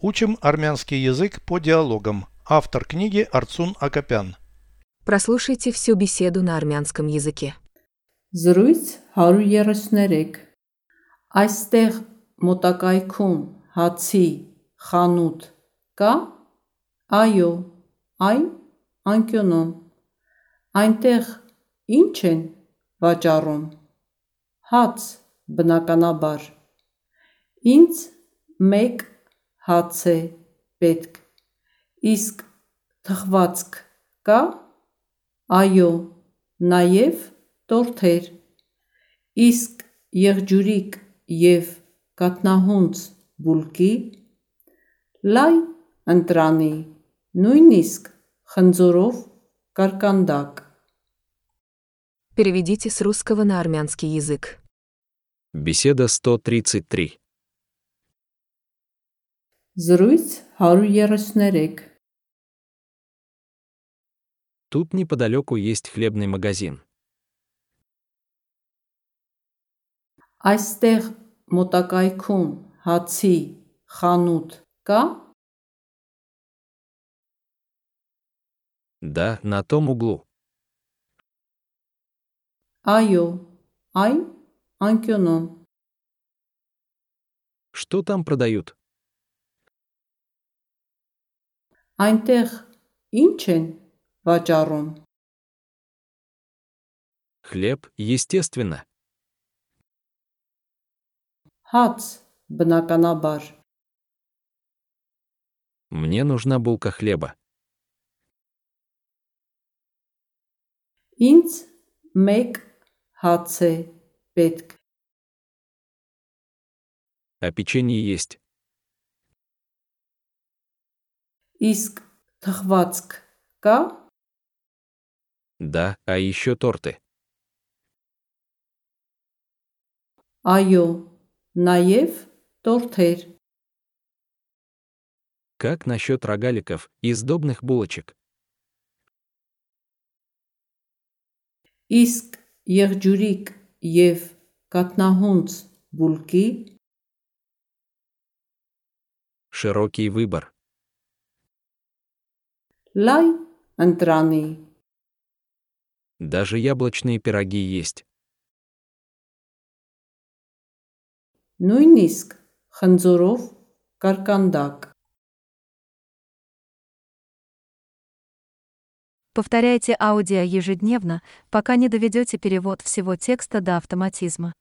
Учим армянский язык по диалогам. Автор книги Арцун Акопян. Прослушайте всю беседу на армянском языке. Զրույց 133 Այստեղ մոտակայքում հացի խանութ կա? Այո, այն անկյունում։ Այնտեղ ինչ են վաճառում։ Հաց, բնականաբար։ Ինձ մեկ հաց է պետք։ Իսկ թխվածք կա? Այո, նաև տորթեր։ Իսկ եղջյուրիկ և կաթնահունձ բուլկի՞։ Լայ ընտրանի, նույնիսկ խնձորով կարկանդակ։ Переведите с русского на армянский язык. Беседа 133. Զրույց 133 Тут неподалеку есть хлебный магазин. Այստեղ մոտակայքում հացի խանութ կա? Да, на том углу. Այո, այն անկյունում։ Что там продают? Այնտեղ ինչ են վաճառում։ Хлеб, естественно. Հաց, բնականաբար։ Мне нужна булка хлеба. Ինձ մեկ հաց է պետք։ А печенье есть. Իսկ թխվածք կա? Да, а еще торты. Այո, նաև տորթեր։ Как насчет рогаликов и сдобных булочек? Իսկ եղջյուրիկ և կաթնահունձ բուլկի Широкий выбор. լայ ընտրանի, Даже яблочные пироги есть. նույնիսկ խնձորով կարկանդակ։ Повторяйте аудио ежедневно, пока не доведете перевод всего текста до автоматизма.